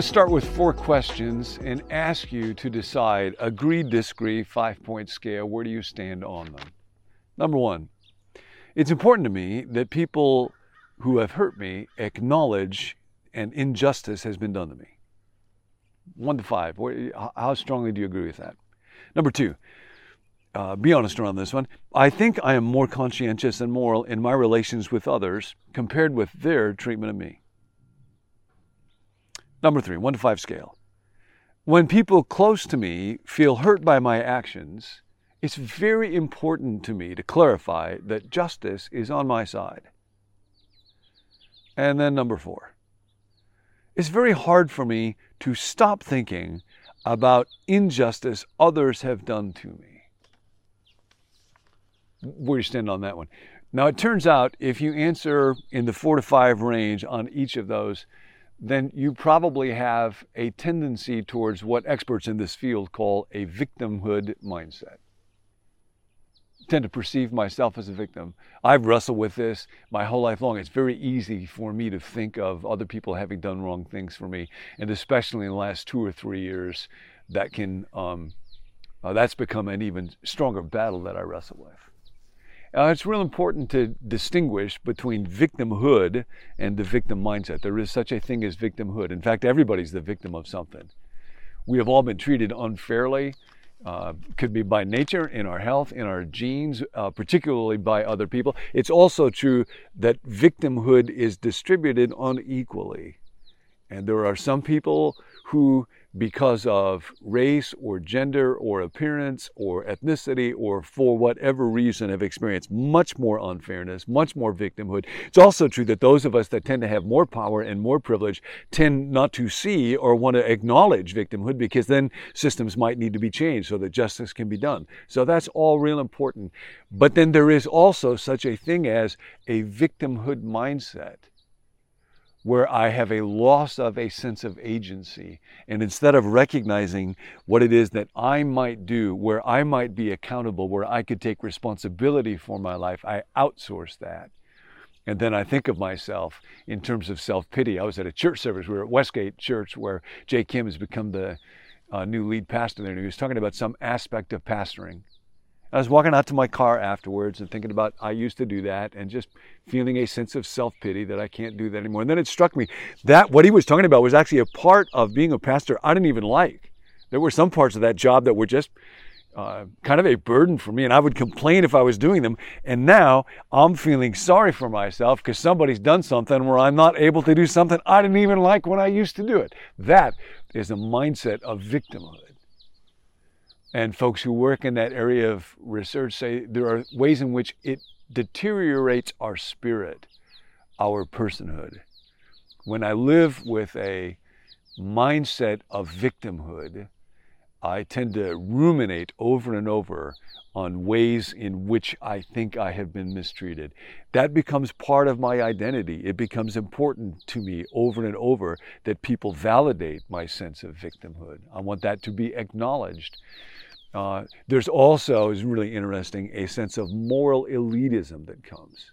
Want to start with four questions and ask you to decide agree, disagree, five point scale. Where do you stand on them? Number one, it's important to me that people who have hurt me acknowledge an injustice has been done to me. One to five. How strongly do you agree with that? Number two, uh, be honest around this one. I think I am more conscientious and moral in my relations with others compared with their treatment of me. Number three, one to five scale. When people close to me feel hurt by my actions, it's very important to me to clarify that justice is on my side. And then number four, it's very hard for me to stop thinking about injustice others have done to me. Where do you stand on that one? Now, it turns out if you answer in the four to five range on each of those, then you probably have a tendency towards what experts in this field call a victimhood mindset. I tend to perceive myself as a victim. I've wrestled with this my whole life long. It's very easy for me to think of other people having done wrong things for me, and especially in the last two or three years, that can um, uh, that's become an even stronger battle that I wrestle with. Uh, it's real important to distinguish between victimhood and the victim mindset. There is such a thing as victimhood. In fact, everybody's the victim of something. We have all been treated unfairly. Uh, could be by nature, in our health, in our genes, uh, particularly by other people. It's also true that victimhood is distributed unequally. And there are some people who because of race or gender or appearance or ethnicity or for whatever reason have experienced much more unfairness, much more victimhood. It's also true that those of us that tend to have more power and more privilege tend not to see or want to acknowledge victimhood because then systems might need to be changed so that justice can be done. So that's all real important. But then there is also such a thing as a victimhood mindset where I have a loss of a sense of agency. And instead of recognizing what it is that I might do, where I might be accountable, where I could take responsibility for my life, I outsource that. And then I think of myself in terms of self pity. I was at a church service. We were at Westgate Church, where Jay Kim has become the uh, new lead pastor there. And he was talking about some aspect of pastoring. I was walking out to my car afterwards and thinking about I used to do that and just feeling a sense of self pity that I can't do that anymore. And then it struck me that what he was talking about was actually a part of being a pastor I didn't even like. There were some parts of that job that were just uh, kind of a burden for me, and I would complain if I was doing them. And now I'm feeling sorry for myself because somebody's done something where I'm not able to do something I didn't even like when I used to do it. That is a mindset of victimhood. And folks who work in that area of research say there are ways in which it deteriorates our spirit, our personhood. When I live with a mindset of victimhood, I tend to ruminate over and over on ways in which I think I have been mistreated. That becomes part of my identity. It becomes important to me over and over that people validate my sense of victimhood. I want that to be acknowledged. Uh, there's also, is really interesting, a sense of moral elitism that comes.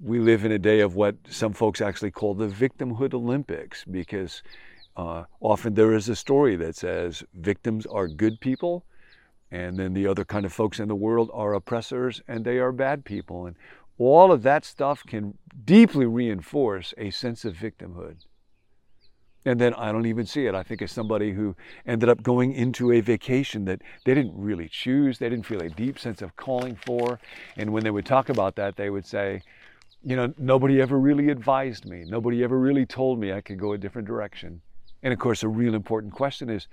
We live in a day of what some folks actually call the victimhood Olympics because uh, often there is a story that says victims are good people and then the other kind of folks in the world are oppressors and they are bad people. And all of that stuff can deeply reinforce a sense of victimhood. And then I don't even see it. I think it's somebody who ended up going into a vacation that they didn't really choose, they didn't feel a deep sense of calling for. And when they would talk about that, they would say, you know, nobody ever really advised me. Nobody ever really told me I could go a different direction. And of course, a real important question is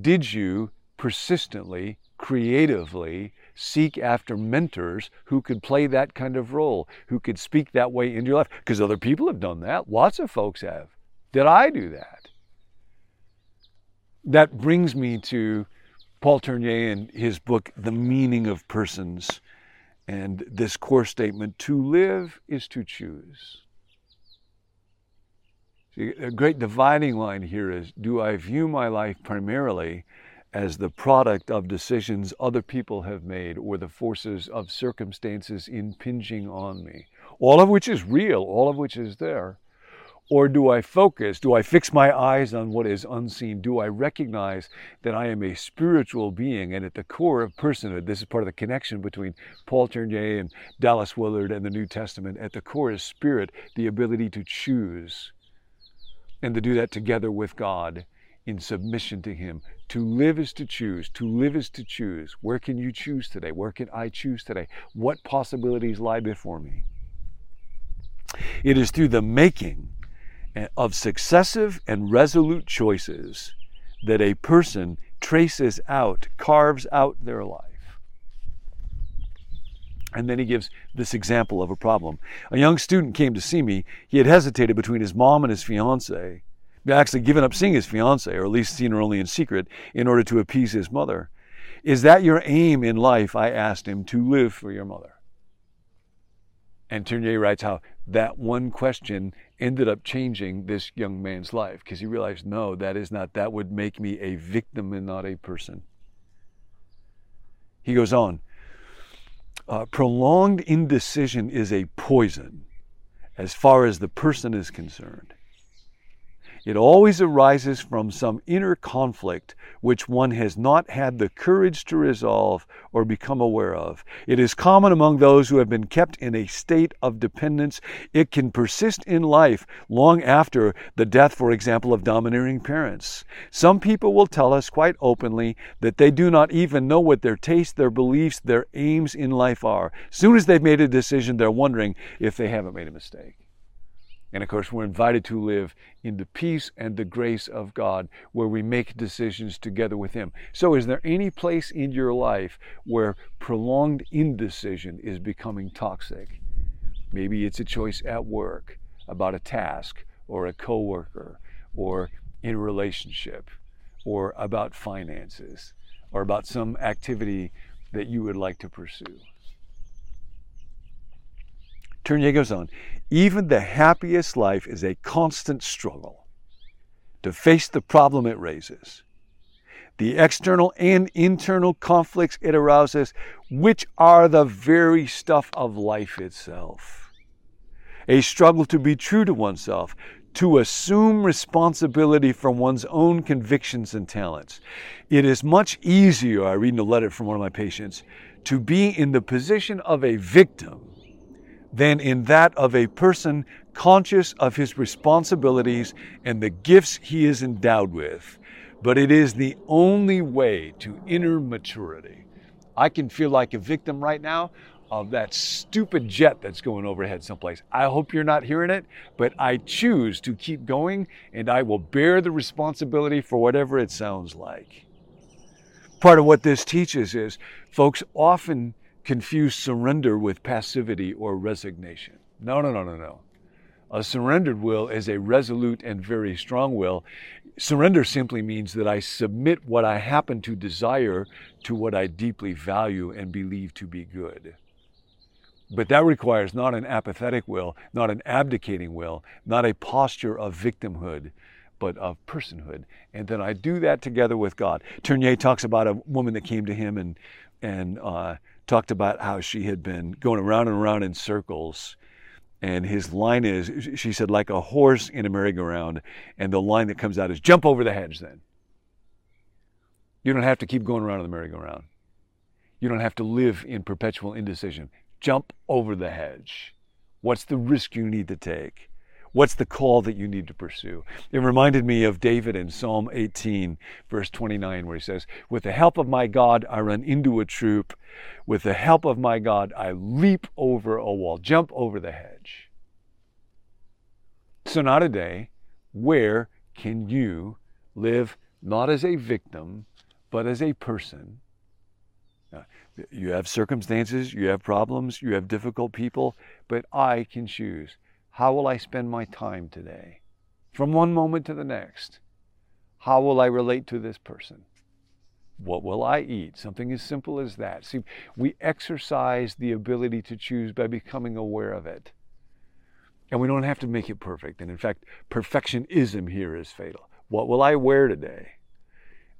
did you persistently, creatively seek after mentors who could play that kind of role, who could speak that way into your life? Because other people have done that. Lots of folks have. Did I do that? That brings me to Paul Tournier and his book, The Meaning of Persons, and this core statement to live is to choose. See, a great dividing line here is do I view my life primarily as the product of decisions other people have made or the forces of circumstances impinging on me, all of which is real, all of which is there? Or do I focus? Do I fix my eyes on what is unseen? Do I recognize that I am a spiritual being and at the core of personhood? This is part of the connection between Paul Tournier and Dallas Willard and the New Testament. At the core is spirit, the ability to choose and to do that together with God in submission to Him. To live is to choose. To live is to choose. Where can you choose today? Where can I choose today? What possibilities lie before me? It is through the making of successive and resolute choices that a person traces out, carves out their life. And then he gives this example of a problem. A young student came to see me. He had hesitated between his mom and his fiance. He actually given up seeing his fiance, or at least seen her only in secret, in order to appease his mother. Is that your aim in life? I asked him, to live for your mother. And Tournier writes how that one question ended up changing this young man's life because he realized, no, that is not, that would make me a victim and not a person. He goes on, uh, prolonged indecision is a poison as far as the person is concerned. It always arises from some inner conflict which one has not had the courage to resolve or become aware of. It is common among those who have been kept in a state of dependence. It can persist in life long after the death, for example, of domineering parents. Some people will tell us quite openly that they do not even know what their tastes, their beliefs, their aims in life are. Soon as they've made a decision, they're wondering if they haven't made a mistake. And of course, we're invited to live in the peace and the grace of God where we make decisions together with Him. So, is there any place in your life where prolonged indecision is becoming toxic? Maybe it's a choice at work about a task or a coworker or in a relationship or about finances or about some activity that you would like to pursue. Tournier goes on, even the happiest life is a constant struggle to face the problem it raises, the external and internal conflicts it arouses, which are the very stuff of life itself. A struggle to be true to oneself, to assume responsibility for one's own convictions and talents. It is much easier, I read in a letter from one of my patients, to be in the position of a victim than in that of a person conscious of his responsibilities and the gifts he is endowed with. But it is the only way to inner maturity. I can feel like a victim right now of that stupid jet that's going overhead someplace. I hope you're not hearing it, but I choose to keep going and I will bear the responsibility for whatever it sounds like. Part of what this teaches is folks often confuse surrender with passivity or resignation. No, no, no, no, no. A surrendered will is a resolute and very strong will. Surrender simply means that I submit what I happen to desire to what I deeply value and believe to be good. But that requires not an apathetic will, not an abdicating will, not a posture of victimhood, but of personhood. And then I do that together with God. Tournier talks about a woman that came to him and and uh, talked about how she had been going around and around in circles. And his line is, she said, like a horse in a merry-go-round. And the line that comes out is, jump over the hedge then. You don't have to keep going around in the merry-go-round. You don't have to live in perpetual indecision. Jump over the hedge. What's the risk you need to take? What's the call that you need to pursue? It reminded me of David in Psalm 18, verse 29, where he says, With the help of my God, I run into a troop. With the help of my God, I leap over a wall, jump over the hedge. So, not a day, where can you live not as a victim, but as a person? You have circumstances, you have problems, you have difficult people, but I can choose. How will I spend my time today? From one moment to the next. How will I relate to this person? What will I eat? Something as simple as that. See, we exercise the ability to choose by becoming aware of it. And we don't have to make it perfect. And in fact, perfectionism here is fatal. What will I wear today?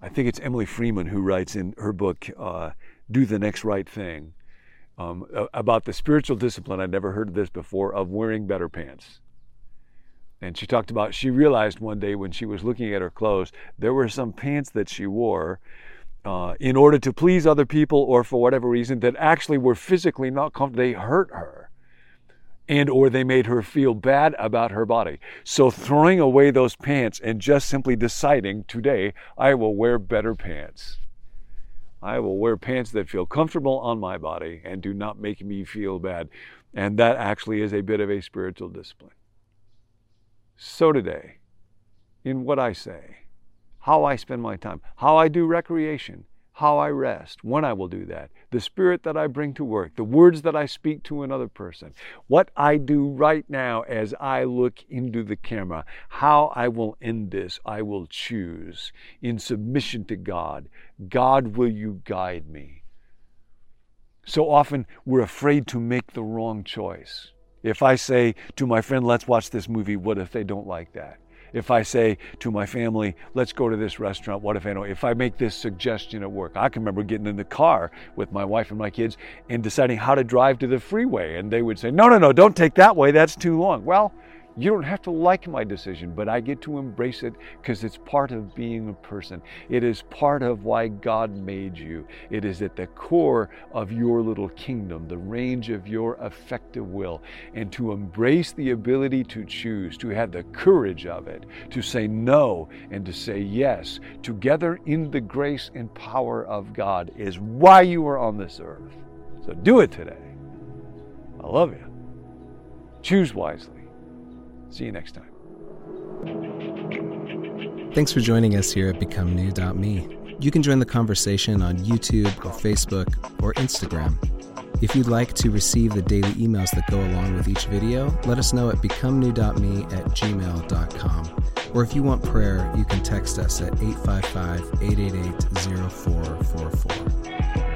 I think it's Emily Freeman who writes in her book, uh, Do the Next Right Thing um, about the spiritual discipline. I'd never heard of this before of wearing better pants. And she talked about she realized one day when she was looking at her clothes, there were some pants that she wore uh, in order to please other people or for whatever reason that actually were physically not comfortable. They hurt her and or they made her feel bad about her body. So throwing away those pants and just simply deciding today I will wear better pants. I will wear pants that feel comfortable on my body and do not make me feel bad. And that actually is a bit of a spiritual discipline. So today, in what I say, how I spend my time, how I do recreation, how I rest, when I will do that, the spirit that I bring to work, the words that I speak to another person, what I do right now as I look into the camera, how I will end this, I will choose in submission to God. God, will you guide me? So often we're afraid to make the wrong choice. If I say to my friend, let's watch this movie, what if they don't like that? If I say to my family, let's go to this restaurant, what if I know, if I make this suggestion at work? I can remember getting in the car with my wife and my kids and deciding how to drive to the freeway. And they would say, no, no, no, don't take that way, that's too long. Well, you don't have to like my decision, but I get to embrace it because it's part of being a person. It is part of why God made you. It is at the core of your little kingdom, the range of your effective will. And to embrace the ability to choose, to have the courage of it, to say no and to say yes, together in the grace and power of God, is why you are on this earth. So do it today. I love you. Choose wisely. See you next time. Thanks for joining us here at BecomeNew.me. You can join the conversation on YouTube or Facebook or Instagram. If you'd like to receive the daily emails that go along with each video, let us know at becomenew.me at gmail.com. Or if you want prayer, you can text us at 855 888 0444.